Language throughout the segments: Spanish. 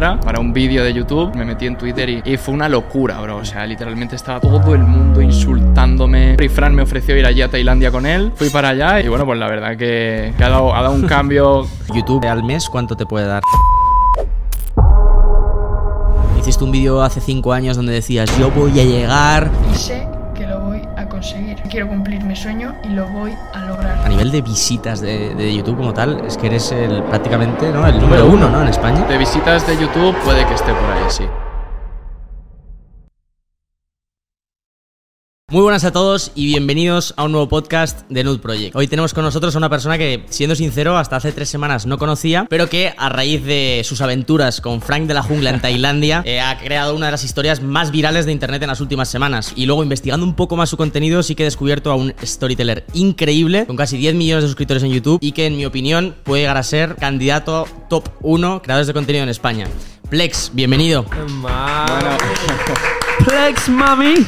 para un vídeo de YouTube. Me metí en Twitter y, y fue una locura, bro. O sea, literalmente estaba todo el mundo insultándome. Y Fran me ofreció ir allí a Tailandia con él. Fui para allá y bueno, pues la verdad que, que ha, dado, ha dado un cambio. YouTube al mes, ¿cuánto te puede dar? Hiciste un vídeo hace 5 años donde decías, yo voy a llegar Quiero cumplir mi sueño y lo voy a lograr. a nivel de visitas de, de YouTube como tal, es que eres el, prácticamente ¿no? el número uno ¿no? en España. De visitas de YouTube puede que esté por ahí, sí. Muy buenas a todos y bienvenidos a un nuevo podcast de Nude Project. Hoy tenemos con nosotros a una persona que, siendo sincero, hasta hace tres semanas no conocía, pero que a raíz de sus aventuras con Frank de la Jungla en Tailandia, eh, ha creado una de las historias más virales de Internet en las últimas semanas. Y luego, investigando un poco más su contenido, sí que he descubierto a un storyteller increíble, con casi 10 millones de suscriptores en YouTube y que, en mi opinión, puede llegar a ser candidato top 1 creadores de contenido en España. Plex, bienvenido. Bueno, Flex, mami.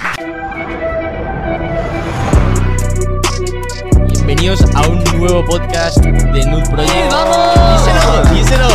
Bienvenidos a un nuevo podcast de Nude Project. ¡Vamos! Díselo, díselo.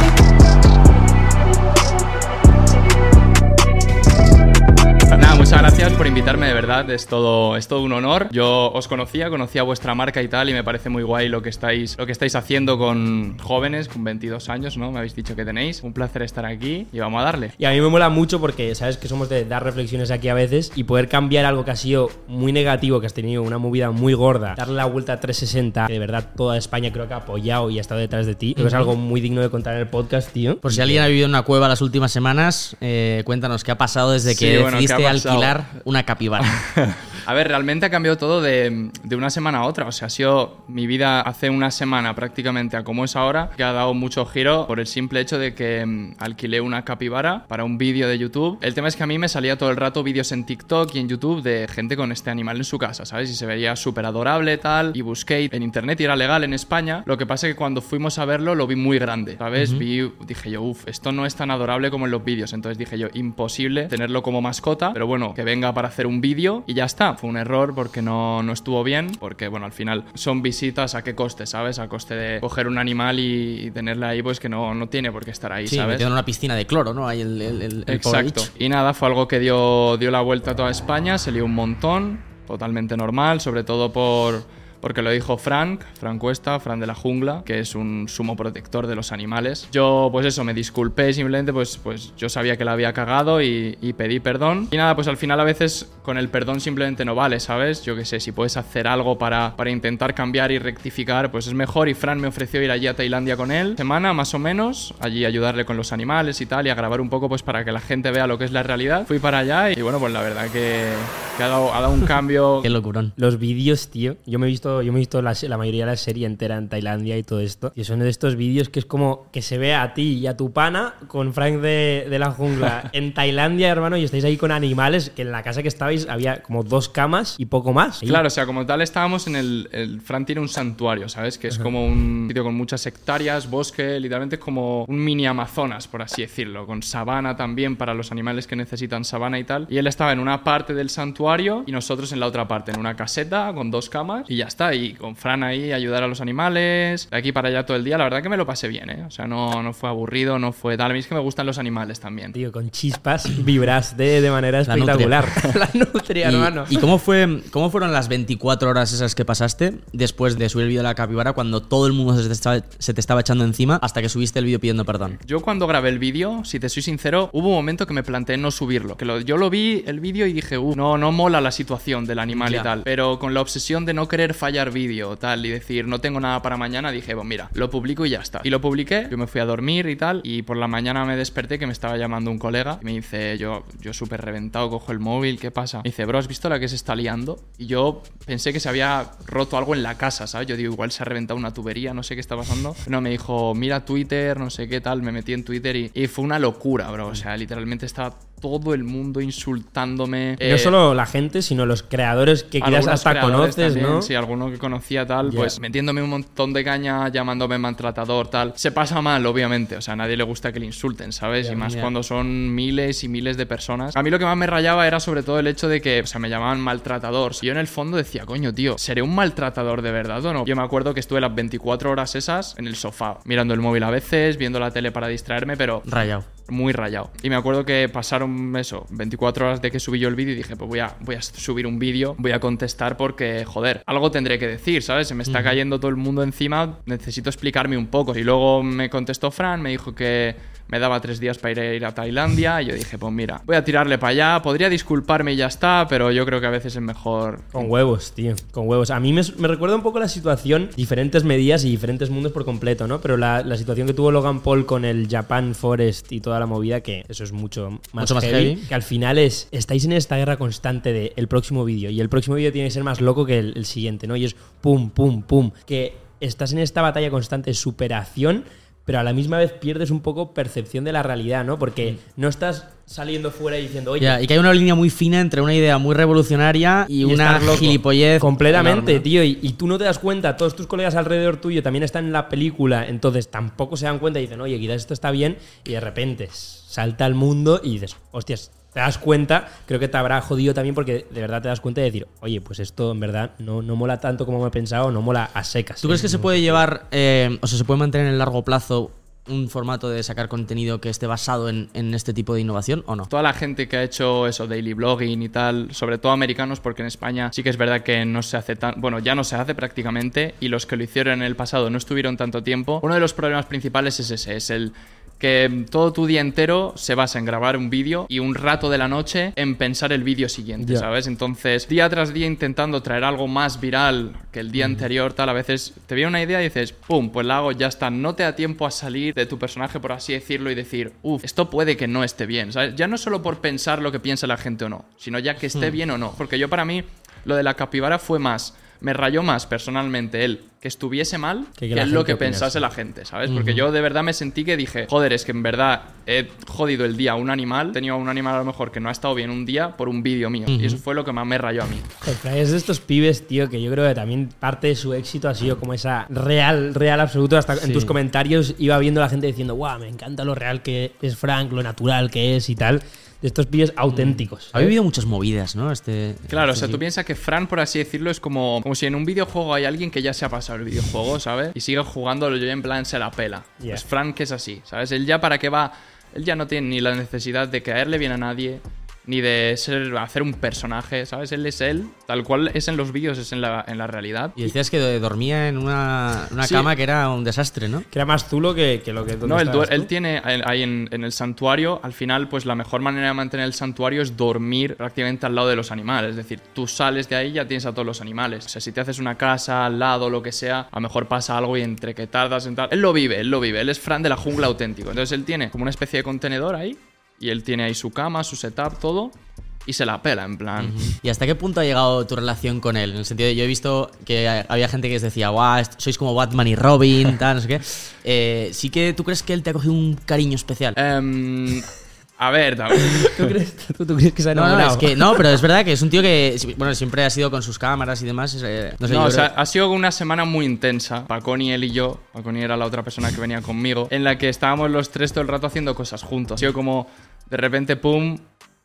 Nada, muchas gracias por invitarme, de verdad, es todo, es todo un honor. Yo os conocía, conocía vuestra marca y tal, y me parece muy guay lo que estáis, lo que estáis haciendo con jóvenes, con 22 años, ¿no? Me habéis dicho que tenéis. Un placer estar aquí y vamos a darle. Y a mí me mola mucho porque sabes que somos de dar reflexiones aquí a veces y poder cambiar algo que ha sido muy negativo, que has tenido una movida muy gorda, darle la vuelta a 360, que de verdad toda España creo que ha apoyado y ha estado detrás de ti. Creo que es algo muy digno de contar en el podcast, tío. Por si alguien ha vivido en una cueva las últimas semanas, eh, cuéntanos qué ha pasado desde que Sí, bueno, ¿qué decidiste alquilar una capibara. A ver, realmente ha cambiado todo de, de una semana a otra. O sea, ha sido mi vida hace una semana prácticamente a como es ahora, que ha dado mucho giro por el simple hecho de que mm, alquilé una capibara para un vídeo de YouTube. El tema es que a mí me salía todo el rato vídeos en TikTok y en YouTube de gente con este animal en su casa, ¿sabes? Y se veía súper adorable tal. Y busqué en internet y era legal en España. Lo que pasa es que cuando fuimos a verlo lo vi muy grande, ¿sabes? Vi, dije yo, uff, esto no es tan adorable como en los vídeos. Entonces dije yo, imposible tenerlo como mascota, pero bueno, que venga para hacer un vídeo y ya está. Fue un error porque no, no estuvo bien, porque bueno, al final son visitas a qué coste, ¿sabes? A coste de coger un animal y, y tenerle ahí, pues que no, no tiene por qué estar ahí, Sí, ¿sabes? en una piscina de cloro, ¿no? Ahí el, el, el- el pobre Exacto. Y nada, fue algo que dio, dio la vuelta a toda España, se lió un montón, totalmente normal, sobre todo por... Porque lo dijo Frank, Frank Cuesta, Fran de la Jungla, que es un sumo protector de los animales. Yo, pues eso, me disculpé simplemente, pues, pues yo sabía que la había cagado y, pedí perdón. Y nada, pues al final a veces con el perdón simplemente no vale, ¿sabes? Yo qué sé, si puedes hacer algo para, para intentar cambiar y rectificar, pues es mejor. Y Fran me ofreció ir allí a Tailandia con él, semana más o menos, allí ayudarle con los animales y tal, y a grabar un poco, pues para que la gente vea lo que es la realidad. Fui para allá y bueno, pues la verdad que, que ha, dado, ha dado un cambio. Qué locurón. Los vídeos, tío. Yo me he visto, yo me he visto la, mayoría de la serie entera en Tailandia y todo esto. Y son de estos vídeos que es como que se ve a ti y a tu pana con Frank de, de la jungla en Tailandia, hermano, y estáis ahí con animales, que en la casa que estabais había como dos camas y poco más. Claro, o sea, como tal estábamos en el, el Fran tiene un santuario, ¿sabes? Que es como un sitio con muchas hectáreas, bosque, literalmente es como un mini Amazonas, por así decirlo, con sabana también para los animales que necesitan sabana y tal. Y él estaba en una parte del santuario y nosotros en la otra parte, en una caseta con dos camas y ya está. Y con Fran ahí ayudar a los animales, de aquí para allá todo el día. La verdad que me lo pasé bien, ¿eh? O sea, no, no fue aburrido, no fue tal. A mí es que me gustan los animales también. Tío, con chispas vibraste de manera La nutria. espectacular. La nutria, hermano. ¿Y, y cómo, fue, cómo fueron las 24 horas esas que pasaste después de subir el vídeo de la capibara cuando todo el mundo se te, estaba, se te estaba echando encima hasta que subiste el vídeo pidiendo perdón? Yo cuando grabé el vídeo, si te soy sincero, hubo un momento que me planteé no subirlo. Que lo- yo lo vi el vídeo y dije, uh, no, no mola la situación del animal Ya. y tal. Pero con la obsesión de no querer fallar vídeo, tal, y decir, no tengo nada para mañana, dije, bueno, mira, lo publico y ya está. Y lo publiqué, yo me fui a dormir y tal, y por la mañana me desperté que me estaba llamando un colega. Y me dice, yo, yo súper reventado, cojo el móvil, ¿qué pasa? Me dice, bro, ¿has visto la que se está liando? Y yo pensé que se había roto algo en la casa, ¿sabes? Yo digo, igual se ha reventado una tubería, no sé qué está pasando. No, me dijo, mira Twitter, no sé qué tal, me metí en Twitter y, y fue una locura, bro. O sea, literalmente estaba todo el mundo insultándome. No Eh, solo la gente, sino los creadores que quizás hasta conoces, también, ¿no? Sí, alguno que conocía tal, pues metiéndome un montón de caña, llamándome maltratador, tal. Se pasa mal, obviamente. O sea, a nadie le gusta que le insulten, ¿sabes? y más cuando son miles y miles de personas. A mí lo que más me rayaba era sobre todo el hecho de que, o sea, me llamaban maltratador. Y yo en el fondo decía, coño, tío, ¿seré un maltratador de verdad o no? Yo me acuerdo que estuve las 24 horas esas en el sofá, mirando el móvil a veces, viendo la tele para distraerme, pero Rayado. Muy rayado. Y me acuerdo que pasaron eso, 24 horas de que subí yo el vídeo y dije, pues voy a, voy a subir un vídeo, voy a contestar porque, joder, algo tendré que decir, ¿sabes? Se me está cayendo todo el mundo encima, necesito explicarme un poco. Y luego me contestó Fran, me dijo que me daba tres días para ir a, ir a Tailandia y yo dije, pues mira, voy a tirarle para allá, podría disculparme y ya está, pero yo creo que a veces es mejor... Con huevos, tío, con huevos. A mí me, me recuerda un poco la situación, diferentes medidas y diferentes mundos por completo, ¿no? Pero la, la situación que tuvo Logan Paul con el Japan Forest y toda la movida, que eso es mucho más, Mucho más heavy, heavy. que al final es, estáis en esta guerra constante de el próximo vídeo y el próximo vídeo tiene que ser más loco que el, el siguiente, ¿no? Y es pum, pum, pum, que estás en esta batalla constante de superación pero a la misma vez pierdes un poco percepción de la realidad, ¿no? Porque no estás saliendo fuera y diciendo, oye, Ya, y que hay una línea muy fina entre una idea muy revolucionaria y, y una gilipollez. Completamente, enorme. tío. Y, y tú no te das cuenta, todos tus colegas alrededor tuyo también están en la película, entonces tampoco se dan cuenta y dicen, oye, quizás esto está bien, y de repente salta al mundo y dices, hostias, te das cuenta, creo que te habrá jodido también porque de verdad te das cuenta de decir, oye, pues esto en verdad no, no mola tanto como me he pensado, no mola a secas. ¿Tú crees que se puede llevar, eh, o sea, se puede mantener en el largo plazo un formato de sacar contenido que esté basado en, en este tipo de innovación o no? Toda la gente que ha hecho eso, daily blogging y tal, sobre todo americanos, porque en España sí que es verdad que no se hace tan. Bueno, ya no se hace prácticamente, y los que lo hicieron en el pasado no estuvieron tanto tiempo. Uno de los problemas principales es ese: es el que todo tu día entero se basa en grabar un vídeo y un rato de la noche en pensar el vídeo siguiente. ¿sabes? Entonces, día tras día intentando traer algo más viral que el día anterior, tal, a veces te viene una idea y dices, pum, pues la hago, ya está. No te da tiempo a salir de tu personaje, por así decirlo, y decir, uff, esto puede que no esté bien, ¿sabes? Ya no solo por pensar lo que piensa la gente o no, sino ya que esté bien o no. Porque yo para mí, lo de la capibara fue más, me rayó más personalmente él que estuviese mal Que que, que la es lo que pensase la gente, ¿sabes? Porque yo de verdad me sentí que dije, joder, es que en verdad he jodido el día a un animal, he tenido a un animal a lo mejor que no ha estado bien un día por un vídeo mío. Y eso fue lo que más me rayó a mí. Joder, es de estos pibes, tío, que yo creo que también parte de su éxito ha sido como esa real, real absoluto. Hasta en tus comentarios iba viendo la gente diciendo, guau, me encanta lo real que es Frank, lo natural que es y tal. De estos pibes auténticos. Ha vivido muchas movidas, ¿no? Este, Claro, o este sea, tú piensas que Fran, por así decirlo, es como, como si en un videojuego hay alguien que ya se ha pasado el videojuego, ¿sabes? Y sigue jugándolo yo en plan se la pela. Yeah. Pues Fran que es así, ¿sabes? Él ya para qué va, él ya no tiene ni la necesidad de caerle bien a nadie, ni de ser, hacer un personaje, ¿sabes? Él es él, tal cual es en los vídeos, es en la, en la realidad. Y decías que dormía en una, una Sí. cama que era un desastre, ¿no? Que era más zulo que, que lo que... No, él, duer- él tú. tiene ahí en, en el santuario, al final, pues la mejor manera de mantener el santuario es dormir prácticamente al lado de los animales. Es decir, tú sales de ahí y ya tienes a todos los animales. O sea, si te haces una casa al lado, lo que sea, a lo mejor pasa algo y entre que tardas en tal. Él lo vive, él lo vive. Él es Fran de la jungla auténtico. Entonces él tiene como una especie de contenedor ahí y él tiene ahí su cama, su setup, todo. Y se la pela, en plan. ¿Y hasta qué punto ha llegado tu relación con él? En el sentido de, yo he visto que había gente que decía, guau, sois como Batman y Robin, tal, no sé qué. Eh, ¿Sí que tú crees que él te ha cogido un cariño especial? Em, a ver, David. ¿Tú crees, tú, tú crees que se ha No, no, enamorado? es que no, pero es verdad que es un tío que, bueno, siempre ha sido con sus cámaras y demás. eh, no sé, No, o sea, ha sido una semana muy intensa. Paconi, él y yo, Paconi era la otra persona que venía conmigo, en la que estábamos los tres todo el rato haciendo cosas juntos. Ha sido como, de repente, pum,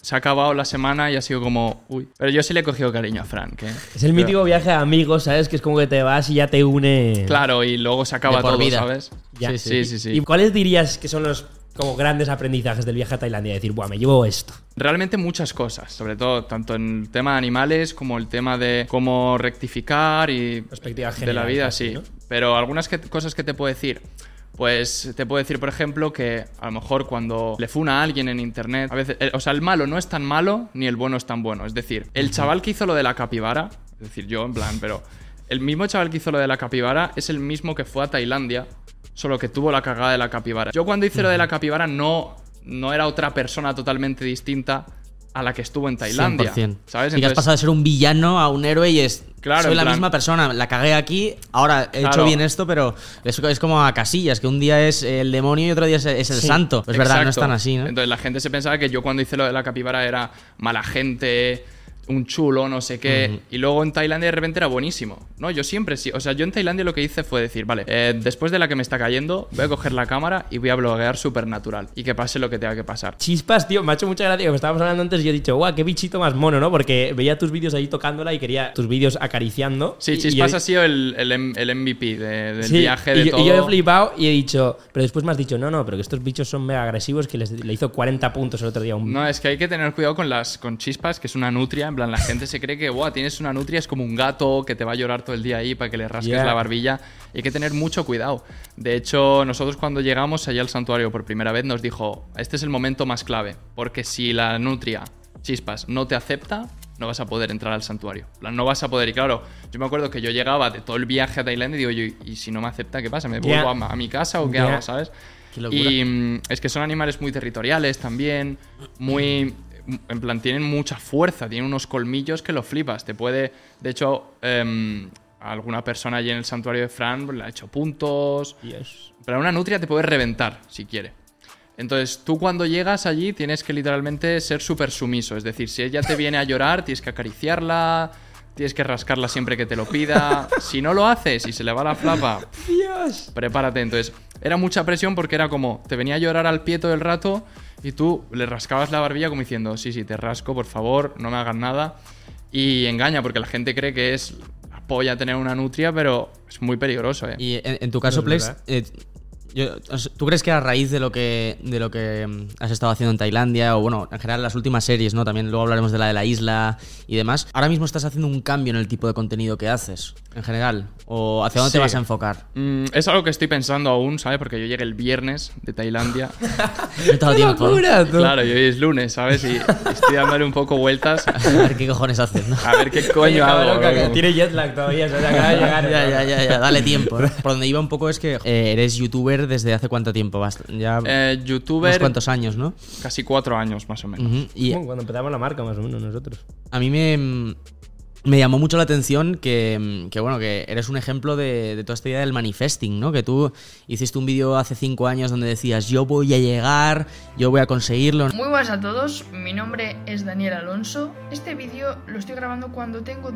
se ha acabado la semana y ha sido como, uy. Pero yo sí le he cogido cariño a Frank, ¿eh? Es el mítico viaje de amigos, ¿sabes? Que es como que te vas y ya te une... Claro, y luego se acaba por todo, vida. ¿sabes? Ya. Sí, sí, sí, sí. ¿Y cuáles dirías que son los como grandes aprendizajes del viaje a Tailandia? Decir, buah, me llevo esto. Realmente muchas cosas, sobre todo tanto en el tema de animales como el tema de cómo rectificar y Perspectiva de la general, vida, sí. ¿no? Pero algunas que- cosas que te puedo decir. Pues te puedo decir, por ejemplo, que a lo mejor cuando le funa a alguien en internet, a veces, eh, o sea, el malo no es tan malo ni el bueno es tan bueno. Es decir, el chaval que hizo lo de la capibara, es decir, yo en plan, pero el mismo chaval que hizo lo de la capibara es el mismo que fue a Tailandia, solo que tuvo la cagada de la capibara. Yo cuando hice lo de la capibara no, no era otra persona totalmente distinta a la que estuvo en Tailandia. 100%. ¿Sabes? Y que has pasado de ser un villano a un héroe y es. Claro, soy la plan- misma persona, la cagué aquí, ahora he hecho bien esto, pero es, es como a casillas, que un día es el demonio y otro día es, es el Sí, santo. Es verdad, no es tan así, ¿no? Entonces la gente se pensaba que yo cuando hice lo de la capibara era mala gente, un chulo, no sé qué. Y luego en Tailandia de repente era buenísimo. No, yo siempre sí. O sea, yo en Tailandia lo que hice fue decir, vale, eh, después de la que me está cayendo, voy a coger la cámara y voy a bloguear supernatural. Y que pase lo que tenga que pasar. Chispas, tío, me ha hecho mucha gracia. Como estábamos hablando antes, y yo he dicho, guau, qué bichito más mono, ¿no? Porque veía tus vídeos ahí tocándola y quería tus vídeos acariciando. Sí, Chispas ha sido el, el, el MVP de- del Sí, viaje y de yo, todo. y yo he flipado y he dicho, pero después me has dicho, no, no, pero que estos bichos son mega agresivos que les, le hizo 40 puntos el otro día. a Un... No, es que hay que tener cuidado con las con chispas, que es una nutria. En plan, la gente se cree que, Buah, tienes una nutria, es como un gato que te va a llorar todo el día ahí para que le rasques la barbilla. Hay que tener mucho cuidado. De hecho, nosotros cuando llegamos allá al santuario por primera vez nos dijo, este es el momento más clave, porque si la nutria, chispas, no te acepta, no vas a poder entrar al santuario. En plan, no vas a poder. Y claro, yo me acuerdo que yo llegaba de todo el viaje a Tailandia y digo, yo, ¿y si no me acepta, qué pasa? ¿Me Ya. vuelvo a, a mi casa o qué hago, sabes? Qué. Y mm, es que son animales muy territoriales también, muy... En plan, tienen mucha fuerza, tienen unos colmillos que lo flipas. Te puede... De hecho, em, alguna persona allí en el santuario de Fran pues, le ha hecho puntos. Dios. Pero una nutria te puede reventar, si quiere. Entonces, tú cuando llegas allí tienes que literalmente ser súper sumiso. Es decir, si ella te viene a llorar, tienes que acariciarla, tienes que rascarla siempre que te lo pida. Si no lo haces y se le va la flapa, Dios. prepárate. Entonces, era mucha presión porque era como, te venía a llorar al pie todo el rato y tú le rascabas la barbilla como diciendo, sí, sí, te rasco, por favor, no me hagas nada. Y engaña, porque la gente cree que es la polla tener una nutria, pero es muy peligroso, ¿eh? Y en, en tu caso, Es Plex, eh, yo- ¿tú crees que a raíz de lo que de lo que mm, has estado haciendo en Tailandia o bueno, en general las últimas series, ¿no? También luego hablaremos de la de la isla y demás. Ahora mismo estás haciendo un cambio en el tipo de contenido que haces, en general, o hacia dónde te vas a enfocar? Mm, es algo que estoy pensando aún, ¿sabes? Porque yo llegué el viernes de Tailandia. No. ¿no? locura, tú! claro, y hoy es lunes, ¿sabes? Y estoy dándole un poco vueltas A ver qué cojones haces, ¿no? a ver qué Oye, coño hago. cabrón, que loco. tiene jet lag todavía, se acaba de llegar. ya, ya, ya, ya, dale tiempo. ¿no? Por donde iba un poco es que eh, eres youtuber desde hace cuánto tiempo, Bast- ya Eh, unos youtuber, cuantos años, ¿no? casi cuatro años más o menos. Y Cuando empezamos la marca, más o menos, nosotros. A mí me, me llamó mucho la atención que, que, bueno, que eres un ejemplo de, de toda esta idea del manifesting, ¿no? Que tú hiciste un vídeo hace cinco años donde decías, yo voy a llegar, yo voy a conseguirlo. Muy buenas a todos, mi nombre es Daniel Alonso. Este vídeo lo estoy grabando cuando tengo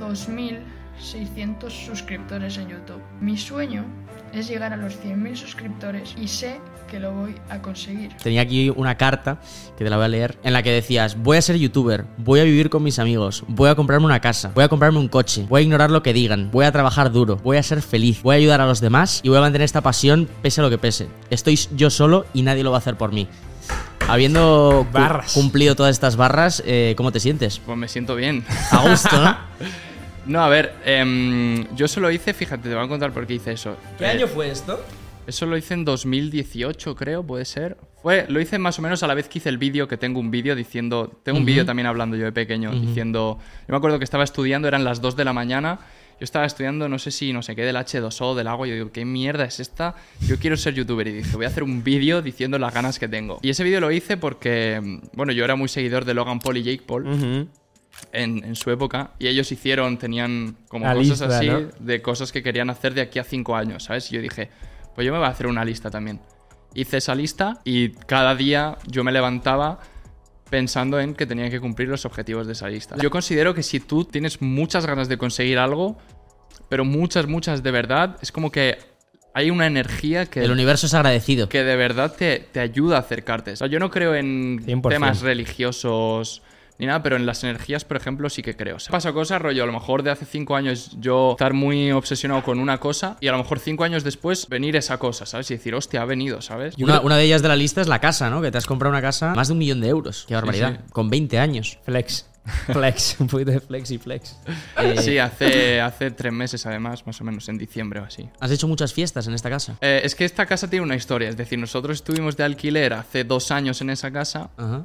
2600 suscriptores en YouTube. Mi sueño es llegar a los 100.000 suscriptores y sé que lo voy a conseguir. Tenía aquí una carta, que te la voy a leer, en la que decías, voy a ser youtuber, voy a vivir con mis amigos, voy a comprarme una casa, voy a comprarme un coche, voy a ignorar lo que digan, voy a trabajar duro, voy a ser feliz, voy a ayudar a los demás y voy a mantener esta pasión pese a lo que pese. Estoy yo solo y nadie lo va a hacer por mí. Habiendo cu- Barras. cumplido todas estas barras, eh, ¿cómo te sientes? Pues me siento bien. A gusto, ¿no? No, a ver, em, yo solo hice, fíjate, te voy a contar por qué hice eso. ¿Qué Eh, año fue esto? Eso lo hice en 2018, creo, puede ser. Fue, lo hice más o menos a la vez que hice el vídeo, que tengo un vídeo diciendo. Tengo un vídeo también hablando yo de pequeño, diciendo. Yo me acuerdo que estaba estudiando, eran las 2 de la mañana. Yo estaba estudiando, no sé si, no sé qué, del H2O, del agua. Yo digo, ¿qué mierda es esta? Yo quiero ser youtuber. Y dije, voy a hacer un vídeo diciendo las ganas que tengo. Y ese vídeo lo hice porque, mm, bueno, yo era muy seguidor de Logan Paul y Jake Paul Ujú. En, en su época y ellos hicieron, tenían como La cosas lista, así ¿no? de cosas que querían hacer de aquí a cinco años, ¿sabes? Y yo dije, pues yo me voy a hacer una lista también. Hice esa lista y cada día yo me levantaba pensando en que tenía que cumplir los objetivos de esa lista. Yo considero que si tú tienes muchas ganas de conseguir algo, pero muchas, muchas de verdad, es como que hay una energía que El universo es agradecido. que de verdad te, te ayuda a acercarte. O sea, yo no creo en 100%. temas religiosos ni nada, pero en las energías, por ejemplo, sí que creo. O sea, pasa cosas, rollo, a lo mejor de hace cinco años yo estar muy obsesionado con una cosa y a lo mejor cinco años después venir esa cosa, ¿sabes? Y decir, hostia, ha venido, ¿sabes? Y una, una de ellas de la lista es la casa, ¿no? Que te has comprado una casa más de un millón de euros. Qué barbaridad. sí. Con 20 años. Flex. Flex. Un poquito de flex y flex. Eh, Sí, hace, hace tres meses además, más o menos, en diciembre o así. Has hecho muchas fiestas en esta casa. Eh, es que esta casa tiene una historia, es decir, nosotros estuvimos de alquiler hace dos años en esa casa Ajá.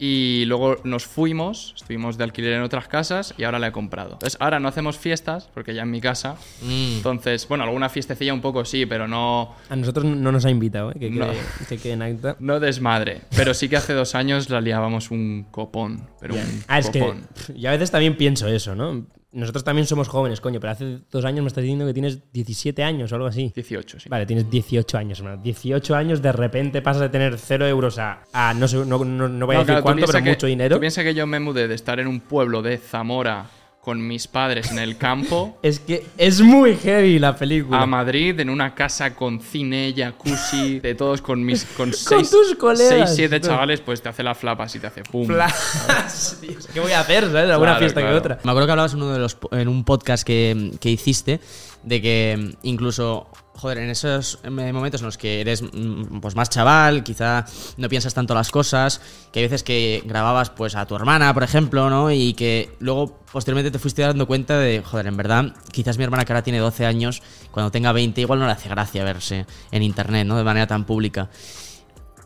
Y luego nos fuimos, estuvimos de alquiler en otras casas y ahora la he comprado. Entonces, ahora no hacemos fiestas, porque ya en mi casa. Mm. Entonces, bueno, alguna fiestecilla un poco sí, pero no, A nosotros no nos ha invitado, ¿eh? que, No. quede, que quede en acta. no desmadre. Pero sí que hace dos años la liábamos un copón. Pero un Ah, es que copón. yo a veces también pienso eso, ¿no? Nosotros también somos jóvenes, coño, pero hace dos años me estás diciendo que tienes 17 años o algo así. 18, sí. Vale, tienes 18 años, hermano. 18 años, de repente pasas de tener 0 euros a, a no, sé, no, no, no voy a decir claro, cuánto, piensa pero que- mucho dinero. Tú piensas que yo me mudé de estar en un pueblo de Zamora con mis padres en el campo Es que es muy heavy la película. a Madrid en una casa con cine, jacuzzi, de todos con mis con seis, tus colegas. seis, siete chavales, pues te hace la flapa y te hace pum. ¿Qué voy a hacer? ¿Sabes? Alguna Claro, fiesta claro. que otra. Me acuerdo que hablabas en, uno de los, en un podcast que, que hiciste de que incluso, joder, en esos eh, momentos en los que eres mm, pues más chaval, quizá no piensas tanto las cosas, que hay veces que grababas pues a tu hermana, por ejemplo, ¿no? Y que luego posteriormente te fuiste dando cuenta de, joder, en verdad, quizás mi hermana que ahora tiene 12 años, cuando tenga 20 igual no le hace gracia verse en internet, ¿no? De manera tan pública.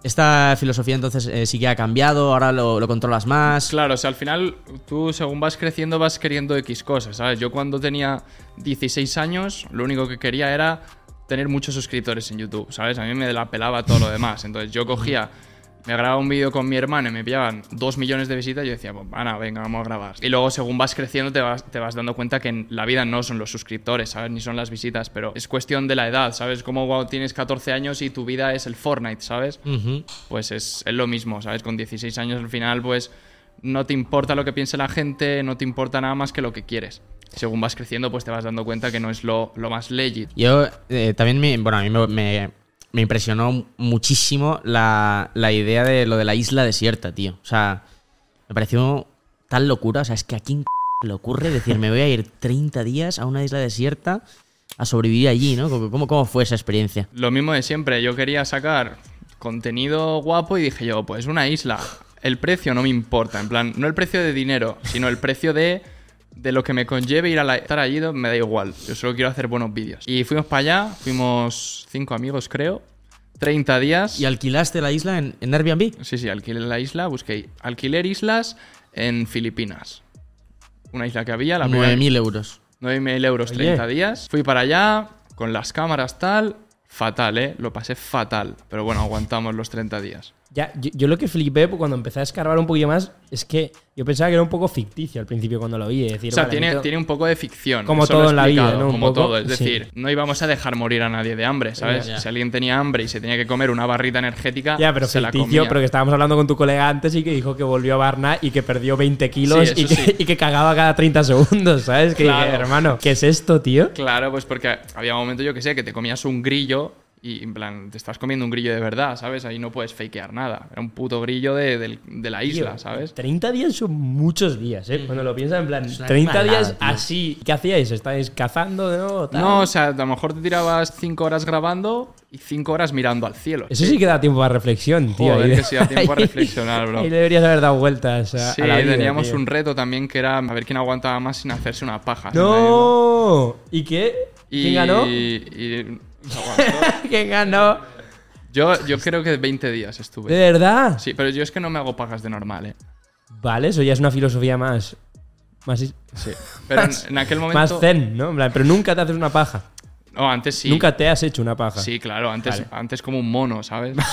Esta filosofía entonces eh, sí que ha cambiado, ahora lo controlas más. Claro, o sea, al final tú según vas creciendo vas queriendo X cosas, ¿sabes? Yo cuando tenía 16 años, lo único que quería era tener muchos suscriptores en YouTube, ¿sabes? A mí me la pelaba todo lo demás. Entonces yo cogía, me grababa un vídeo con mi hermano y me pillaban 2 millones de visitas y yo decía, pues, Ana, venga, vamos a grabar. Y luego según vas creciendo te vas, te vas dando cuenta que en la vida no son los suscriptores, ¿sabes? Ni son las visitas, pero es cuestión de la edad, ¿sabes? Como cuando tienes 14 años y tu vida es el Fortnite, ¿sabes? Pues es, es lo mismo, ¿sabes? Con 16 años al final, pues no te importa lo que piense la gente, no te importa nada más que lo que quieres. Según vas creciendo, pues te vas dando cuenta que no es lo, lo más legit. Yo eh, también me, bueno, a mí me, me- me impresionó muchísimo la, la idea de lo de la isla desierta, tío. O sea, me pareció tal locura. O sea, es que a quién le ocurre decir, me voy a ir 30 días a una isla desierta a sobrevivir allí, ¿no? ¿Cómo, cómo- cómo fue esa experiencia? Lo mismo de siempre, yo quería sacar contenido guapo y dije yo, pues una isla, el precio no me importa, en plan, no el precio de dinero, sino el precio de, de lo que me conlleve ir a la- estar allí, me da igual, yo solo quiero hacer buenos vídeos. Y fuimos para allá, fuimos cinco amigos creo, 30 días. ¿Y alquilaste la isla en, en Airbnb? Sí, sí, alquilé la isla, busqué alquiler islas en Filipinas. Una isla que había, la primera. 9.000 euros. 9.000 euros, Oye. 30 días. Fui para allá, con las cámaras tal. Fatal, ¿eh? Lo pasé fatal. Pero bueno, aguantamos los 30 días. Ya, yo, yo lo que flipé cuando empecé a escarbar un poquillo más es que yo pensaba que era un poco ficticio al principio cuando lo vi. Es decir, O sea, vale, tiene, un poco de ficción. Como todo en la vida, ¿no? Un Como poco, todo. Es sí. decir, no íbamos a dejar morir a nadie de hambre, ¿sabes? Ya. Si alguien tenía hambre y se tenía que comer una barrita energética, Ya, pero se ficticio, pero que estábamos hablando con tu colega antes y que dijo que volvió a Varna y que perdió 20 kilos Sí, y, que, sí. y que cagaba cada 30 segundos, ¿sabes? Que Claro. dije, hermano, ¿qué es esto, tío? Claro, pues porque había momentos, yo que sé, que te comías un grillo y en plan, te estás comiendo un grillo de verdad, ¿sabes? Ahí no puedes fakear nada. Era un puto grillo de, del- de la isla, Tío, ¿sabes? 30 días son muchos días, ¿eh? Cuando lo piensas en plan, una 30 animalada, días tío. así. ¿Qué hacíais? ¿Estáis cazando de nuevo? tal? No, o sea, a lo mejor te tirabas 5 horas grabando y 5 horas mirando al cielo. Eso sí que da tiempo a reflexión, tío. Joder, Ahí- que sí da tiempo a reflexionar, bro. Ahí deberías haber dado vueltas a, Sí, a la vida, teníamos tío. un reto también que era a ver quién aguantaba más sin hacerse una paja. ¡No! ¿Y qué? ¿Quién ganó? Y, y- aguantó. ¿Quién ganó? yo, yo creo que 20 días ¿De estuve. verdad? Sí, pero yo es que no me hago pajas de normal, ¿eh? Vale, eso ya es una filosofía más. Más, Sí. Pero en, en aquel momento. más zen, ¿no? Pero nunca te haces una paja. No, antes sí. Nunca te has hecho una paja. Sí, claro, antes, Vale. antes como un mono, ¿sabes?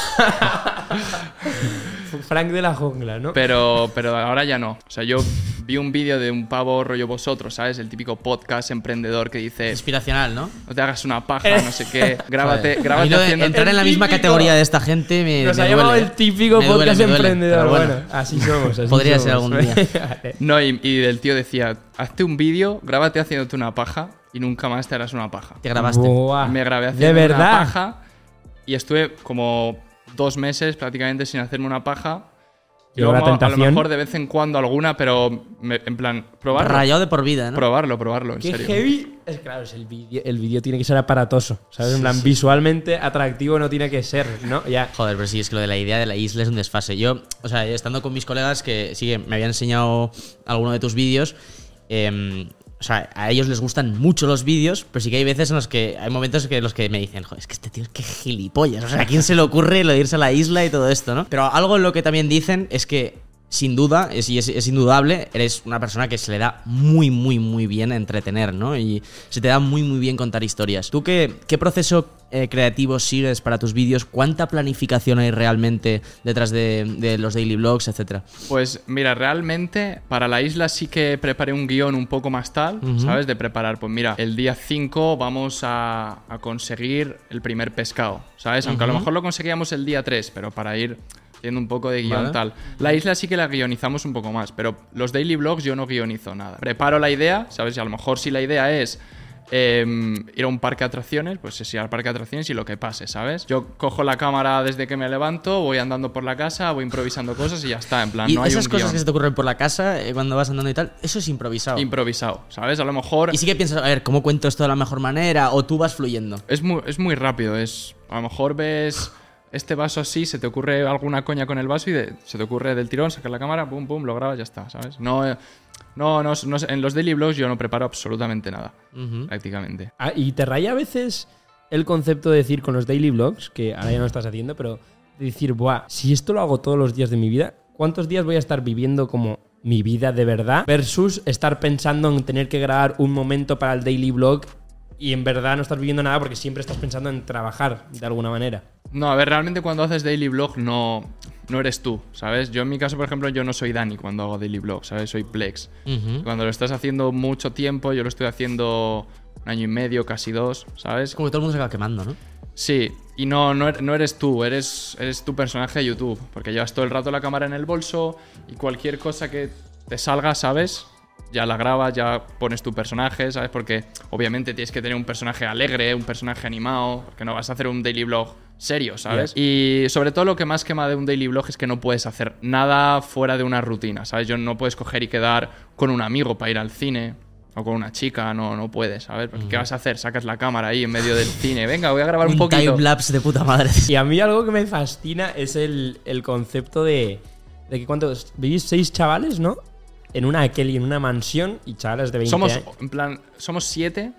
Frank de la jungla, ¿no? Pero, pero ahora ya no. O sea, yo vi un vídeo de un pavo rollo vosotros, ¿sabes? El típico podcast emprendedor que dice, Inspiracional, ¿no? no te hagas una paja, no sé qué, grábate, Joder. haciendo... entrar en la El misma típico. categoría de esta gente me, Nos me ha llamado duele. el típico Me duele, podcast duele, emprendedor. Bueno, así somos. así Podría ser algún día. Vale. No, y, y el tío decía, hazte un vídeo, grábate haciéndote una paja y nunca más te harás una paja. Te grabaste. Buah, me grabé De haciendo una paja y estuve como dos meses prácticamente sin hacerme una paja. Y luego la a lo mejor de vez en cuando alguna, pero me- en plan, probarlo. Rayado de por vida, ¿no? Probarlo, probarlo, en Qué serio. heavy. Es claro, es el vídeo. El vídeo tiene que ser aparatoso. ¿Sabes? En plan, visualmente atractivo no tiene que ser, ¿no? Ya. Joder, pero sí, es que lo de la idea de la isla es un desfase. Yo, o sea, estando con mis colegas que sí que me habían enseñado alguno de tus vídeos, em, o sea, a ellos les gustan mucho los vídeos, pero sí que hay veces en los que, hay momentos que los que me dicen, joder, es que este tío es que gilipollas, o sea, ¿a quién se le ocurre lo de irse a la isla y todo esto, no? Pero algo en lo que también dicen es que sin duda, es, y es, es indudable, eres una persona que se le da muy, muy, muy bien entretener, ¿no? Y se te da muy, muy bien contar historias. ¿Tú qué, qué proceso eh, creativo sigues para tus vídeos? ¿Cuánta planificación hay realmente detrás de, de los daily vlogs, etcétera? Pues mira, realmente para la isla sí que preparé un guion un poco más tal, ¿sabes? De preparar, pues mira, el día 5 vamos a, a conseguir el primer pescado, ¿sabes? Aunque a lo mejor lo conseguíamos el día 3, pero para ir haciendo un poco de guion Vale. tal. La isla sí que la guionizamos un poco más, pero los daily vlogs yo no guionizo nada. Preparo la idea, ¿sabes? Y a lo mejor si la idea es em, ir a un parque de atracciones, pues es ir al parque de atracciones y lo que pase, ¿sabes? Yo cojo la cámara desde que me levanto, voy andando por la casa, voy improvisando cosas y ya está, en plan, Y no hay esas un cosas guion. que se te ocurren por la casa eh, cuando vas andando y tal, eso es improvisado. improvisado, ¿sabes? A lo mejor y sí que piensas, a ver, ¿cómo cuento esto de la mejor manera? O tú vas fluyendo. es muy, es muy rápido, es a lo mejor ves este vaso así, se te ocurre alguna coña con el vaso y de- se te ocurre del tirón, sacas la cámara, pum, pum, lo grabas, ya está, ¿sabes? No, eh, no, no, no- en los daily vlogs yo no preparo absolutamente nada, prácticamente. Ah, y te raya a veces el concepto de decir con los daily vlogs, que ahora ya no estás haciendo, pero de decir, buah, si esto lo hago todos los días de mi vida, ¿cuántos días voy a estar viviendo como mi vida de verdad? Versus estar pensando en tener que grabar un momento para el daily vlog y en verdad no estás viviendo nada porque siempre estás pensando en trabajar de alguna manera. No, a ver, realmente cuando haces daily vlog no, no eres tú, ¿sabes? Yo en mi caso, por ejemplo, yo no soy Dani cuando hago daily vlog, ¿sabes? Soy Plex. Cuando lo estás haciendo mucho tiempo, yo lo estoy haciendo un año y medio, casi dos, ¿sabes? Es como que todo el mundo se acaba quemando, ¿no? Sí, y no, no, er- no eres tú, eres, eres tu personaje de YouTube, porque llevas todo el rato la cámara en el bolso y cualquier cosa que te salga, ¿sabes? Ya la grabas, ya pones tu personaje, ¿sabes? Porque obviamente tienes que tener un personaje alegre, un personaje animado, porque no vas a hacer un daily vlog serio, ¿sabes? Y sobre todo lo que más quema de un daily vlog es que no puedes hacer nada fuera de una rutina, ¿sabes? Yo no puedes coger y quedar con un amigo para ir al cine. O con una chica, no, no puedes, ¿sabes? Porque ¿Qué vas a hacer? Sacas la cámara ahí en medio del cine. Venga, voy a grabar un, Un poquito. timelapse de puta madre. Y a mí algo que me fascina es el, el concepto de, de que cuántos, vivís seis chavales, ¿no? En una Kelly, en una mansión y chavales de 20 Somos, años. en plan, somos siete,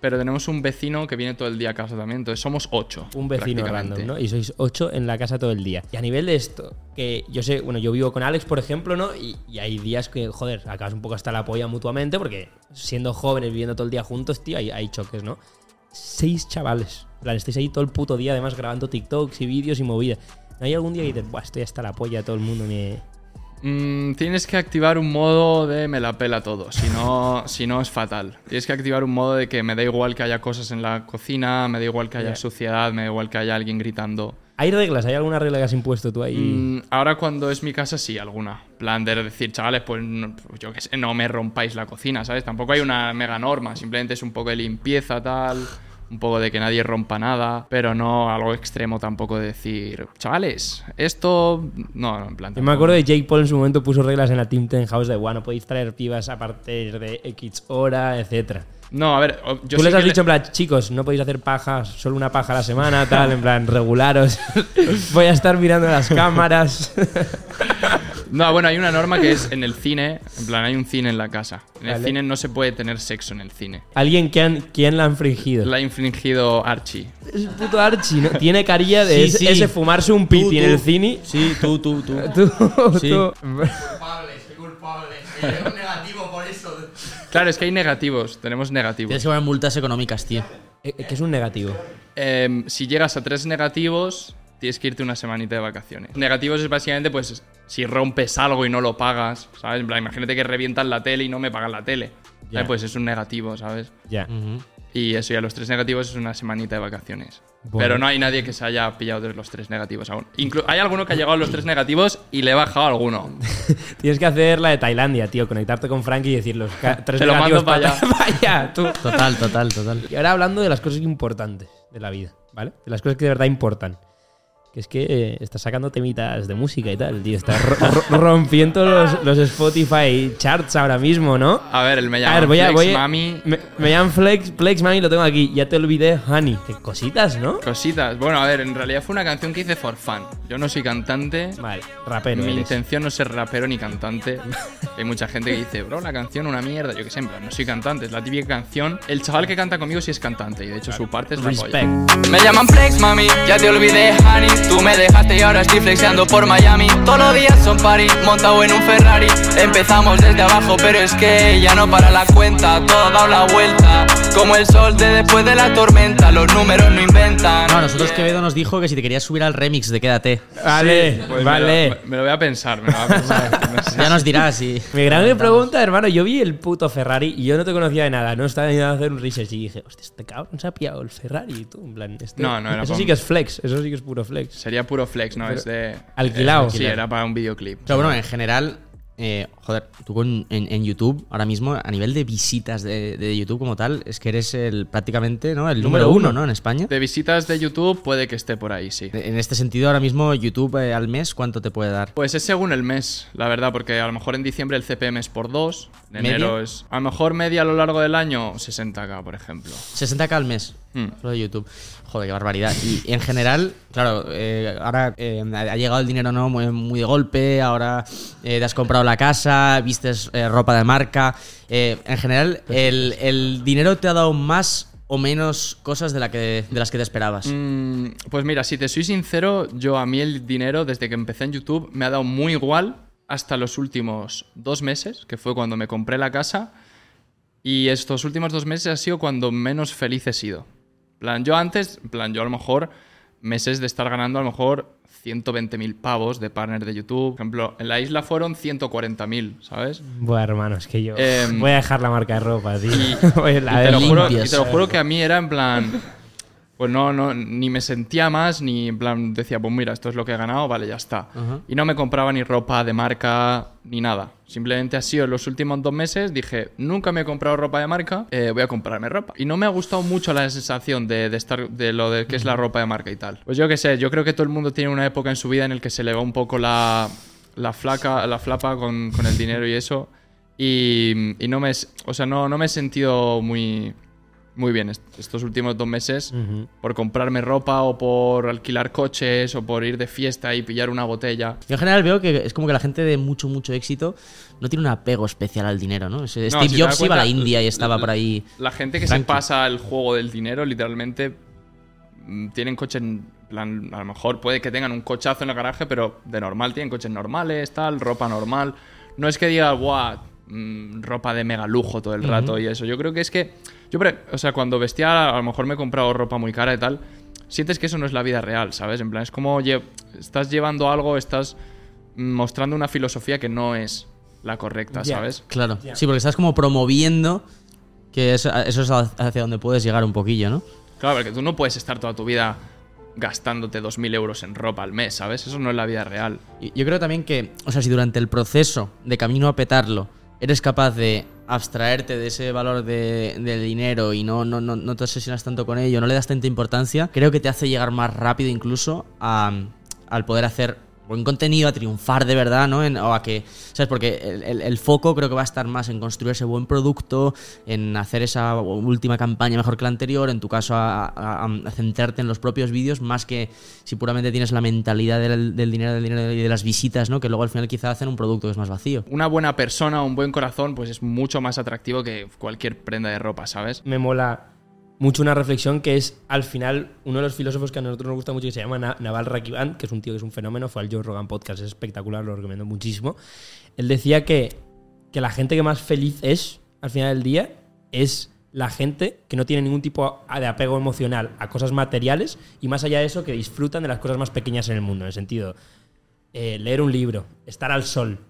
pero tenemos un vecino que viene todo el día a casa también. Entonces somos ocho. Un vecino random, ¿no? Y sois ocho en la casa todo el día. Y a nivel de esto, que yo sé, bueno, yo vivo con Alex, por ejemplo, ¿no? Y, y hay días que, joder, acabas un poco hasta la polla mutuamente, porque siendo jóvenes, viviendo todo el día juntos, tío, hay, hay choques, ¿no? Seis chavales. En plan, estáis ahí todo el puto día, además, grabando TikToks y vídeos y movidas. ¿No hay algún día que dices, buah, estoy hasta la polla, todo el mundo me. Mm, tienes que activar un modo de me la pela todo, si no, si no es fatal. Tienes que activar un modo de que me da igual que haya cosas en la cocina, me da igual que haya Ya. suciedad, me da igual que haya alguien gritando. ¿Hay reglas? ¿Hay alguna regla que has impuesto tú ahí? Mm, ahora cuando es mi casa sí, alguna. plan de decir, chavales, pues no- pues yo qué sé, no me rompáis la cocina, ¿sabes? Tampoco hay una mega norma, simplemente es un poco de limpieza tal, un poco de que nadie rompa nada, pero no algo extremo tampoco de decir, chavales, esto no, no, en plan. Yo me acuerdo de Jake Paul en su momento puso reglas en la Team Ten House de, bueno, podéis traer pibas a partir de X hora, etcétera. No, a ver, yo Tú les has le- dicho en plan, chicos, no podéis hacer pajas, solo una paja a la semana, tal, en plan, regularos. Voy a estar mirando las cámaras. No, bueno, hay una norma que es en el cine, en plan, hay un cine en la casa. En el Vale. cine no se puede tener sexo en el cine. Alguien que han, ¿quién la ha infringido. La ha infringido Archie. Es puto Archie, ¿no? Tiene carilla de Sí, ese, sí. ese fumarse un piti Tú, en tú. el cine. Sí, tú, tú, tú. Tú, Sí. tú. culpable, soy culpable. Soy eso. Claro, es que hay negativos, tenemos negativos. Tienes que poner multas económicas, tío. Eh, eh, que es un negativo. Em, si llegas a tres negativos, tienes que irte una semanita de vacaciones. Negativos es básicamente, pues, si rompes algo y no lo pagas, ¿sabes? En plan, imagínate que revientan la tele y no me pagan la tele. Eh, pues es un negativo, ¿sabes? Ya. Y eso, y a los tres negativos es una semanita de vacaciones. Bueno. Pero no hay nadie que se haya pillado de los tres negativos aún. Inclu- hay alguno que ha llegado a los tres negativos y le he bajado alguno. Tienes que hacer la de Tailandia, tío. Conectarte con Frankie y decir los tres Te lo negativos mando para allá, tú. Total, total, total. Y ahora hablando de las cosas importantes de la vida, ¿vale? De las cosas que de verdad importan. Que es que eh, estás sacando temitas de música y tal, tío. Ro- ro- rompiendo los, los Spotify charts ahora mismo, ¿no? A ver, el me llama A ver, voy a. Flex voy a- Mami. Me, me llaman Flex, Flex Mami, lo tengo aquí. Ya te olvidé, Honey. Qué cositas, ¿no? Cositas. Bueno, a ver, en realidad fue una canción que hice for fun. Yo no soy cantante. Vale, rapero. Mi eres. intención no es ser rapero ni cantante. Hay mucha gente que dice, bro, la canción una mierda. Yo que sé, en plan, no soy cantante, es la típica canción. El chaval que canta conmigo sí es cantante y de hecho su parte es la polla. Respect. Me llaman Flex, mami, ya te olvidé, honey. Tú me dejaste y ahora estoy flexeando por Miami. Todos los días son party, montado en un Ferrari. Empezamos desde abajo, pero es que ya no para la cuenta. Todo ha dado la vuelta. Como el sol de después de la tormenta. Los números no inventan. No, a nosotros Quevedo nos dijo que si te querías subir al remix de Quédate. Vale, Pues me vale. lo- Me, lo voy a pensar, me lo voy a pensar. No sé. Ya nos dirás si. Mi gran pregunta, hermano, yo vi el puto Ferrari y yo no te conocía de nada, no estaba ni a hacer un research y dije, hostia, este cabrón se ha pillado el Ferrari y tú, en plan, este- No, no era Eso sí que es flex, eso sí que es puro flex. Sería puro flex, ¿no? es de. Alquilado. eh, sí, era para un videoclip. Pero bueno, en general, eh, joder, tú con- en, en YouTube, ahora mismo, a nivel de visitas de, de YouTube como tal, es que eres el prácticamente, ¿no? El número, Número uno, uno. ¿no? En España. De visitas de YouTube puede que esté por ahí, sí. En este sentido, ahora mismo, YouTube eh, al mes, ¿cuánto te puede dar? Pues es según el mes, la verdad, porque a lo mejor en diciembre el CPM es por 2, en enero es. A lo mejor media a lo largo del año, 60k, por ejemplo. 60k al mes. Hmm. Solo de YouTube. Joder, qué barbaridad. Y en general, claro, eh, ahora eh, ha llegado el dinero no muy, muy de golpe, ahora eh, te has comprado la casa, vistes ropa de marca. En general, el, el dinero te ha dado más o menos cosas de, la que, de las que te esperabas. Mm, pues mira, si te soy sincero, yo a mí el dinero desde que empecé en YouTube me ha dado muy igual hasta los últimos dos meses, que fue cuando me compré la casa. Y estos últimos dos meses ha sido cuando menos feliz he sido. En plan, yo antes, en plan, yo a lo mejor meses de estar ganando a lo mejor 120.000 pavos de partner de YouTube. Por ejemplo, en la isla fueron 140.000, ¿sabes? Bueno, hermano, es que yo Em, voy a dejar la marca de ropa, tío. Y a te, ver, lo juro, y limpias. te lo juro que a mí era en plan. Pues no, no, ni me sentía más, ni en plan decía, pues mira, esto es lo que he ganado, vale, ya está. Ajá. Y no me compraba ni ropa de marca ni nada. Simplemente ha sido en los últimos dos meses, dije, nunca me he comprado ropa de marca, eh, voy a comprarme ropa. Y no me ha gustado mucho la sensación de, de estar, de lo de que es la ropa de marca y tal. Pues yo qué sé, yo creo que todo el mundo tiene una época en su vida en el que se le va un poco la, la flaca, la flapa con, con el dinero y eso. Y, y no me, o sea, no, no me he sentido muy, muy bien est- estos últimos dos meses por comprarme ropa o por alquilar coches o por ir de fiesta y pillar una botella. Yo en general veo que es como que la gente de mucho, mucho éxito no tiene un apego especial al dinero, ¿no? Ese- No, Steve si Jobs iba a la India y estaba la- por ahí. La gente que Tranqui. se pasa el juego del dinero, literalmente, mm, tienen coches, en plan, a lo mejor puede que tengan un cochazo en el garaje, pero de normal tienen coches normales, tal, ropa normal. No es que diga, guau, mm, ropa de mega lujo todo el rato y eso. Yo creo que es que, yo, o sea, cuando vestía, a lo mejor me he comprado ropa muy cara y tal, sientes que eso no es la vida real, ¿sabes? En plan, es como lle- estás llevando algo, estás mostrando una filosofía que no es la correcta. ¿sabes? Claro. Sí, porque estás como promoviendo que eso, eso es hacia donde puedes llegar un poquillo, ¿no? Claro, porque tú no puedes estar toda tu vida gastándote 2.000 euros en ropa al mes, ¿sabes? Eso no es la vida real. Y- Yo creo también que, o sea, si durante el proceso de camino a petarlo eres capaz de abstraerte de ese valor de, del dinero y no, no, no, no te obsesionas tanto con ello, no le das tanta importancia, creo que te hace llegar más rápido incluso a- al poder hacer buen contenido, a triunfar de verdad, ¿no? En- o a que, ¿sabes? Porque el, el- el foco creo que va a estar más en construir ese buen producto, en hacer esa última campaña mejor que la anterior, en tu caso a, a- a centrarte en los propios vídeos, más que si puramente tienes la mentalidad del, del dinero, del dinero y de las visitas, ¿no? Que luego al final quizá hacen un producto que es más vacío. Una buena persona, un buen corazón, pues es mucho más atractivo que cualquier prenda de ropa, ¿sabes? me mola mucho una reflexión que es, al final, uno de los filósofos que a nosotros nos gusta mucho, que se llama Na- Naval Rakivan, que es un tío que es un fenómeno, fue al Joe Rogan Podcast, es espectacular, lo recomiendo muchísimo. Él decía que, que la gente que más feliz es, al final del día, es la gente que no tiene ningún tipo de apego emocional a cosas materiales y más allá de eso, que disfrutan de las cosas más pequeñas en el mundo, en el sentido, eh, leer un libro, estar al sol,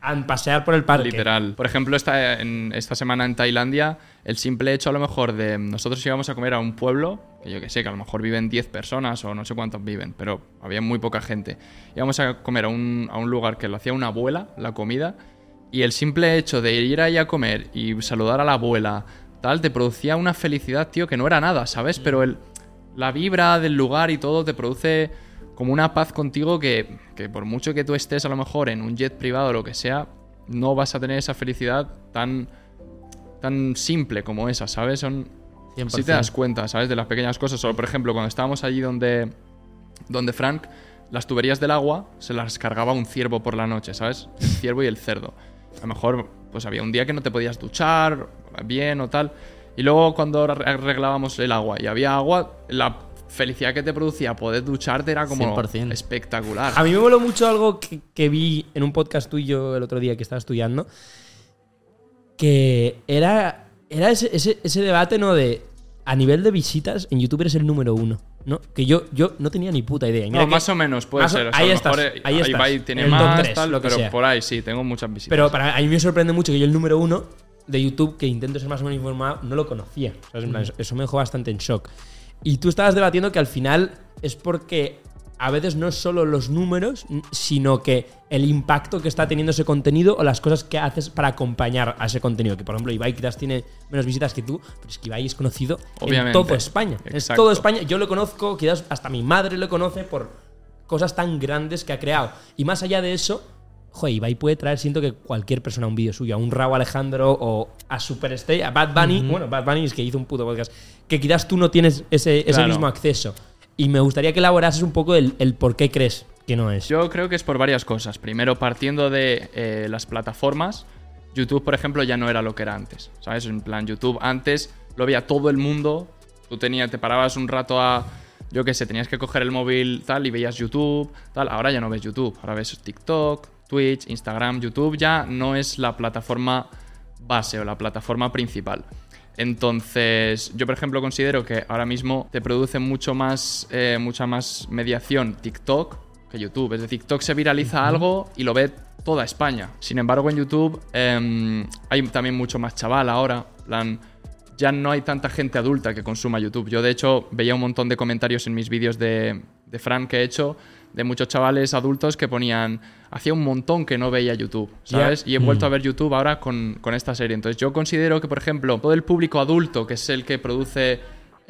an- pasear por el parque. Literal. Por ejemplo, esta, en, esta semana en Tailandia, el simple hecho a lo mejor de nosotros íbamos a comer a un pueblo, que yo que sé, que a lo mejor viven 10 personas o no sé cuántos viven, pero había muy poca gente. Íbamos a comer a un, a un lugar que lo hacía una abuela, la comida, y el simple hecho de ir ahí a comer y saludar a la abuela, tal, te producía una felicidad, tío, que no era nada, ¿sabes? Pero el, la vibra del lugar y todo te produce como una paz contigo que, que por mucho que tú estés a lo mejor en un jet privado o lo que sea, no vas a tener esa felicidad tan, tan simple como esa, ¿sabes? Son, si te 100%. das cuenta, ¿sabes? De las pequeñas cosas. O, por ejemplo, cuando estábamos allí donde, donde Frank, las tuberías del agua se las cargaba un ciervo por la noche, ¿sabes? El ciervo y el cerdo. A lo mejor, pues había un día que no te podías duchar bien o tal. Y luego cuando arre- arreglábamos el agua y había agua, la felicidad que te producía poder ducharte era como 100%. espectacular. A mí me voló mucho algo que, que vi en un podcast tuyo el otro día que estaba estudiando, que era, era ese, ese- ese debate, ¿no? De a nivel de visitas, en YouTube eres el número uno, ¿no? Que yo, yo no tenía ni puta idea. Mira No, que- más o menos puede más o- ser. O sea, ahí a lo estás, mejor, eh, ahí estás, Ibai tiene en el más, tres, tal, lo que pero sea. por ahí sí, tengo muchas visitas. Pero para a mí me sorprende mucho que yo el número uno de YouTube, que intento ser más o menos informado, no lo conocía. En plan, eso- Eso me dejó bastante en shock. Y tú estabas debatiendo que al final es porque a veces no es solo los números, sino que el impacto que está teniendo ese contenido o las cosas que haces para acompañar a ese contenido. Que por ejemplo, Ibai quizás tiene menos visitas que tú, pero es que Ibai es conocido Obviamente. en todo España. Es todo España. Yo lo conozco, quizás hasta mi madre lo conoce por cosas tan grandes que ha creado. Y más allá de eso, joder, Ibai puede traer, siento que cualquier persona a un vídeo suyo, a un Raúl Alejandro o a Superstar, a Bad Bunny. Bueno, Bad Bunny es que hizo un puto podcast. Que quizás tú no tienes ese, ese Claro. mismo acceso. Y me gustaría que elaborases un poco el, el por qué crees que no es. Yo creo que es por varias cosas. Primero, partiendo de eh, las plataformas, YouTube, por ejemplo, ya no era lo que era antes. ¿Sabes? En plan, YouTube antes lo veía todo el mundo. Tú tenías, te parabas un rato a. Yo qué sé, tenías que coger el móvil tal y veías YouTube, tal. Ahora ya no ves YouTube. Ahora ves TikTok, Twitch, Instagram. YouTube ya no es la plataforma base o la plataforma principal. Entonces, yo por ejemplo considero que ahora mismo te produce mucho más, eh, mucha más mediación TikTok que YouTube. Es decir, TikTok se viraliza algo y lo ve toda España. Sin embargo, en YouTube em, hay también mucho más chaval ahora. plan, ya no hay tanta gente adulta que consuma YouTube. Yo, de hecho, veía un montón de comentarios en mis vídeos de, de Fran que he hecho de muchos chavales adultos que ponían, hacía un montón que no veía YouTube, ¿sabes? Y he vuelto a ver YouTube ahora con, con esta serie. Entonces yo considero que, por ejemplo, todo el público adulto, que es el que produce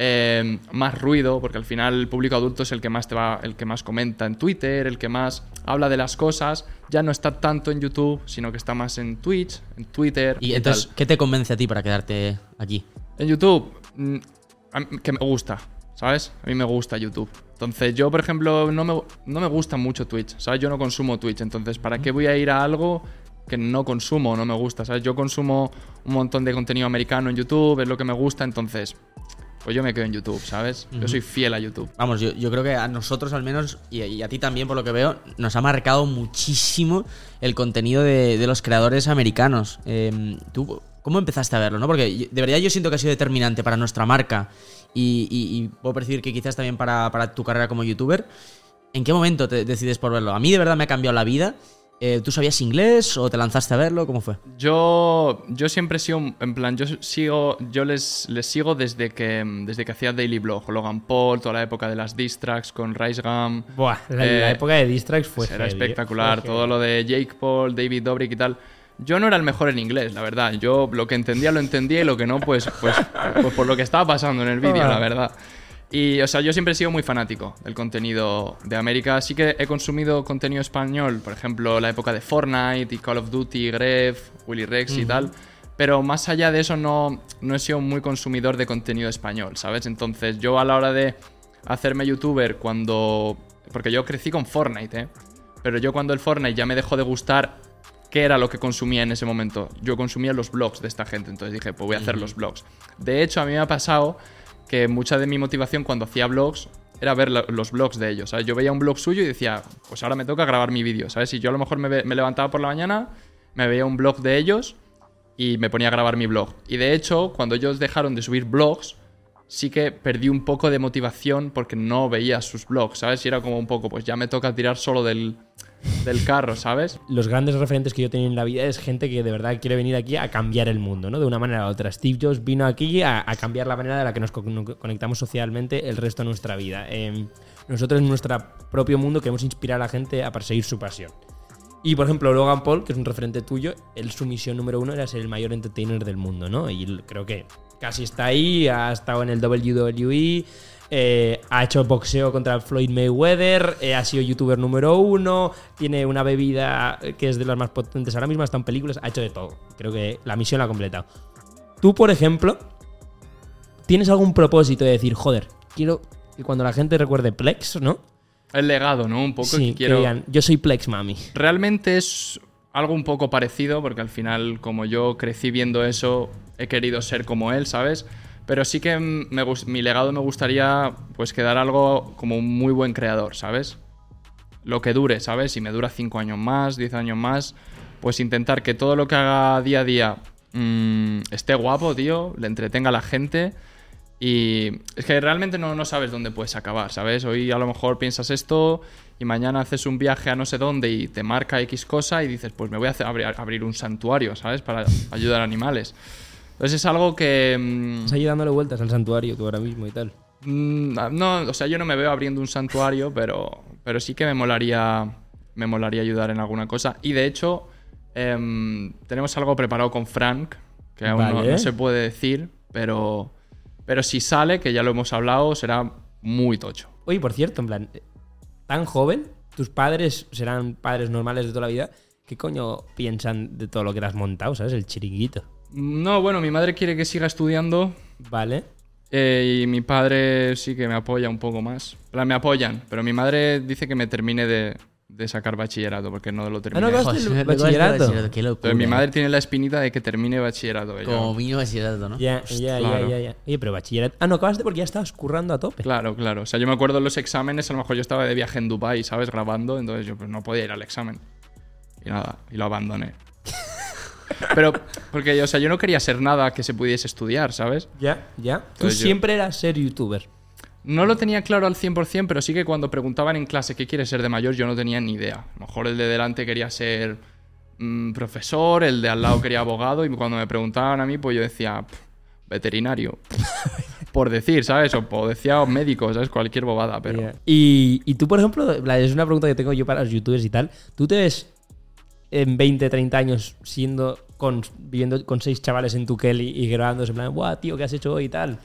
eh, más ruido, porque al final el público adulto es el que más te va, el que más comenta en Twitter, el que más habla de las cosas, ya no está tanto en YouTube, sino que está más en Twitch, en Twitter. Y entonces, ¿qué te convence a ti para quedarte aquí? En YouTube, mm, que me gusta, ¿sabes? A mí me gusta YouTube. Entonces, yo, por ejemplo, no me, no me gusta mucho Twitch, ¿sabes? Yo no consumo Twitch, entonces, ¿para qué voy a ir a algo que no consumo, no me gusta, ¿sabes? Yo consumo un montón de contenido americano en YouTube, es lo que me gusta, entonces, pues yo me quedo en YouTube, ¿sabes? Yo soy fiel a YouTube. Vamos, yo, yo creo que a nosotros al menos, y, y a ti también por lo que veo, nos ha marcado muchísimo el contenido de, de los creadores americanos. Eh, ¿Tú cómo empezaste a verlo? ¿no? Porque de verdad yo siento que ha sido determinante para nuestra marca y, y- y puedo percibir que quizás también para, para tu carrera como youtuber. ¿En qué momento te decides por verlo? A mí de verdad me ha cambiado la vida. Eh, ¿Tú sabías inglés o te lanzaste a verlo? ¿Cómo fue? Yo, yo siempre he sido, en plan, yo sigo, yo les, les sigo desde que, desde que hacía Daily Blog, Logan Paul, toda la época de las diss tracks con Rice Gum. Buah, la, Eh, la época de Distrax fue era heavy, espectacular, fue todo lo de Jake Paul, David Dobrik y tal. Yo no era el mejor en inglés, la verdad. Yo lo que entendía lo entendía y lo que no, pues, pues, pues por lo que estaba pasando en el vídeo, Ah. la verdad. Y, o sea, yo siempre he sido muy fanático del contenido de América. Sí que he consumido contenido español, por ejemplo, la época de Fortnite y Call of Duty, Gref, Willy Rex y tal. Pero más allá de eso, no, no he sido muy consumidor de contenido español, ¿sabes? Entonces, yo a la hora de hacerme youtuber, cuando. Porque yo crecí con Fortnite, ¿eh? Pero yo cuando el Fortnite ya me dejó de gustar, ¿qué era lo que consumía en ese momento? Yo consumía los blogs de esta gente, entonces dije, pues voy a hacer los blogs. De hecho, a mí me ha pasado que mucha de mi motivación cuando hacía blogs era ver los blogs de ellos, ¿sabes? Yo veía un blog suyo y decía, pues ahora me toca grabar mi vídeo, ¿sabes? Y yo a lo mejor me, me levantaba por la mañana, me veía un blog de ellos y me ponía a grabar mi blog. Y de hecho, cuando ellos dejaron de subir blogs, sí que perdí un poco de motivación porque no veía sus blogs, ¿sabes? Y era como un poco, pues ya me toca tirar solo del, del carro, ¿sabes? los grandes referentes que yo tenía en la vida es gente que de verdad quiere venir aquí a cambiar el mundo, ¿no? De una manera u otra. Steve Jobs vino aquí a, cambiar la manera de la que nos co- no- conectamos socialmente el resto de nuestra vida. Eh, nosotros en nuestro propio mundo queremos inspirar a la gente a perseguir su pasión. Y por ejemplo, Logan Paul, que es un referente tuyo, él, su misión número uno era ser el mayor entertainer del mundo, ¿no? Y creo que casi está ahí, ha estado en el WWE, eh, ha hecho boxeo contra Floyd Mayweather, eh, ha sido youtuber número uno, tiene una bebida que es de las más potentes ahora mismo, está en películas, ha hecho de todo. Creo que la misión la ha completado. Tú, por ejemplo, ¿tienes algún propósito de decir, joder, quiero que cuando la gente recuerde Plex, ¿no? El legado, ¿no? Un poco Sí, que que quiero... digan, yo soy Plex, mami. Realmente es algo un poco parecido, porque al final, como yo crecí viendo eso, he querido ser como él, ¿sabes? Pero sí que me mi legado me gustaría pues quedar algo como un muy buen creador, ¿sabes? Lo que dure, ¿sabes? Si me dura 5 años más, 10 años más, pues intentar que todo lo que haga día a día mm, esté guapo, tío, le entretenga a la gente. Y es que realmente no, no sabes dónde puedes acabar, ¿sabes? Hoy a lo mejor piensas esto y mañana haces un viaje a no sé dónde y te marca X cosa y dices, pues me voy a abrir, abrir un santuario, ¿sabes? Para ayudar a animales. Entonces es algo que... mm, Estás ahí dándole vueltas al santuario tú ahora mismo y tal. Mm, No, o sea, yo no me veo abriendo un santuario, pero, pero sí que me molaría, me molaría ayudar en alguna cosa. Y de hecho, em, tenemos algo preparado con Frank, que aún no, Vale. no se puede decir, pero, pero si sale, que ya lo hemos hablado, será muy tocho. Oye, por cierto, en plan, tan joven, tus padres serán padres normales de toda la vida. ¿Qué coño piensan de todo lo que has montado, sabes? El chiringuito. No, bueno, mi madre quiere que siga estudiando Vale. eh, y mi padre sí que me apoya un poco más. Plan, me apoyan, pero mi madre dice que me termine de, de sacar bachillerato, porque no lo terminé. no, vas- Joder, el bachillerato. Qué locura. Entonces mi madre tiene la espinita de que termine bachillerato. ella. Como mínimo bachillerato, ¿no? Ya, ya, claro. ya, ya, ya. Oye, pero bachillerato. Ah, no acabaste porque ya estabas currando a tope. Claro, claro. O sea, yo me acuerdo en los exámenes, a lo mejor yo estaba de viaje en Dubai, ¿sabes? Grabando, entonces yo pues no podía ir al examen. Y nada, y lo abandoné. Pero, porque, o sea, yo no quería ser nada que se pudiese estudiar, ¿sabes? Ya, ya. Tú yo- siempre eras ser youtuber. No lo tenía claro al 100%, pero sí que cuando preguntaban en clase qué quieres ser de mayor, yo no tenía ni idea. A lo mejor el de delante quería ser mm, profesor, el de al lado quería abogado, y cuando me preguntaban a mí, pues yo decía "Pff, veterinario. Por decir, ¿sabes? O, o decía médico, ¿sabes? Cualquier bobada, pero... Y, y tú, por ejemplo, en plan, es una pregunta que tengo yo para los youtubers y tal. ¿Tú te ves en 20, 30 años siendo con, viviendo con seis chavales en tu Kelly y grabándose en plan, guau, tío, ¿qué has hecho hoy y tal?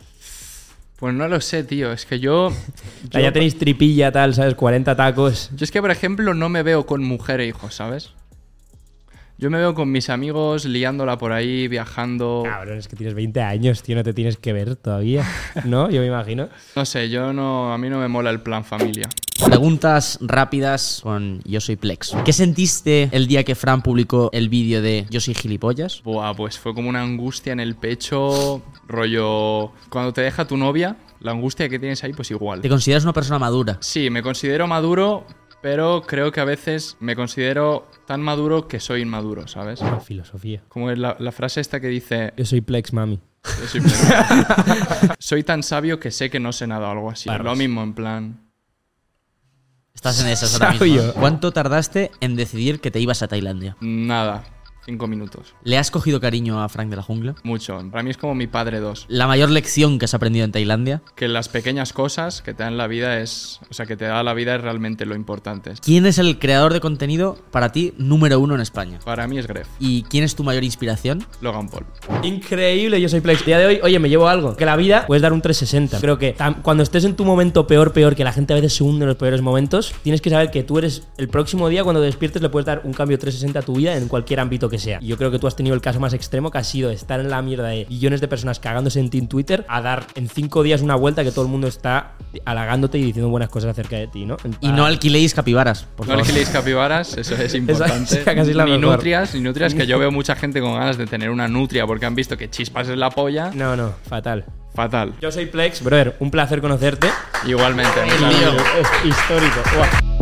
Pues no lo sé, tío. Es que yo. O sea, ya tenéis tripilla, tal, ¿sabes? 40 tacos. Yo es que, por ejemplo, no me veo con mujer e hijos, ¿sabes? Yo me veo con mis amigos liándola por ahí, viajando. Cabrón, es que tienes 20 años, tío, no te tienes que ver todavía. ¿No? Yo me imagino. No sé, yo no. A mí no me mola el plan familia. Preguntas rápidas con Yo soy Plex. ¿Qué sentiste el día que Fran publicó el vídeo de Yo soy gilipollas? Buah, pues fue como una angustia en el pecho, rollo. Cuando te deja tu novia, la angustia que tienes ahí, pues igual. ¿Te consideras una persona madura? Sí, me considero maduro, pero creo que a veces me considero tan maduro que soy inmaduro, ¿sabes? Ah, filosofía. Como es la, la frase esta que dice. Yo soy Plex, mami. Yo soy, soy tan sabio que sé que no sé nada o algo así. Lo mismo, en plan. Estás en esas ahora mismo. Sabio. ¿Cuánto tardaste en decidir que te ibas a Tailandia? Nada. Cinco minutos. ¿Le has cogido cariño a Frank de la Jungla? Mucho. Para mí es como mi padre dos. ¿La mayor lección que has aprendido en Tailandia? Que las pequeñas cosas que te dan la vida es. O sea, que te da la vida es realmente lo importante. ¿Quién es el creador de contenido para ti número uno en España? Para mí es Gref. ¿Y quién es tu mayor inspiración? Logan Paul. Increíble, yo soy Plex. El día de hoy, oye, me llevo algo. Que la vida puedes dar un 360. Creo que cuando estés en tu momento peor, peor, que la gente a veces se hunde en los peores momentos, tienes que saber que tú eres el próximo día, cuando te despiertes, le puedes dar un cambio 360 a tu vida en cualquier ámbito que sea. Y yo creo que tú has tenido el caso más extremo que ha sido estar en la mierda de millones de personas cagándose en ti en Twitter a dar en cinco días una vuelta que todo el mundo está halagándote y diciendo buenas cosas acerca de ti, ¿no? Y no alquiléis capibaras, por No favor. alquiléis capibaras, eso es importante. esa casi es la ni mejor. nutrias, ni nutrias, que yo veo mucha gente con ganas de tener una nutria porque han visto que chispas es la polla. No, no, fatal. Fatal. Yo soy Plex, brother, un placer conocerte. Igualmente. Es histórico. Buah.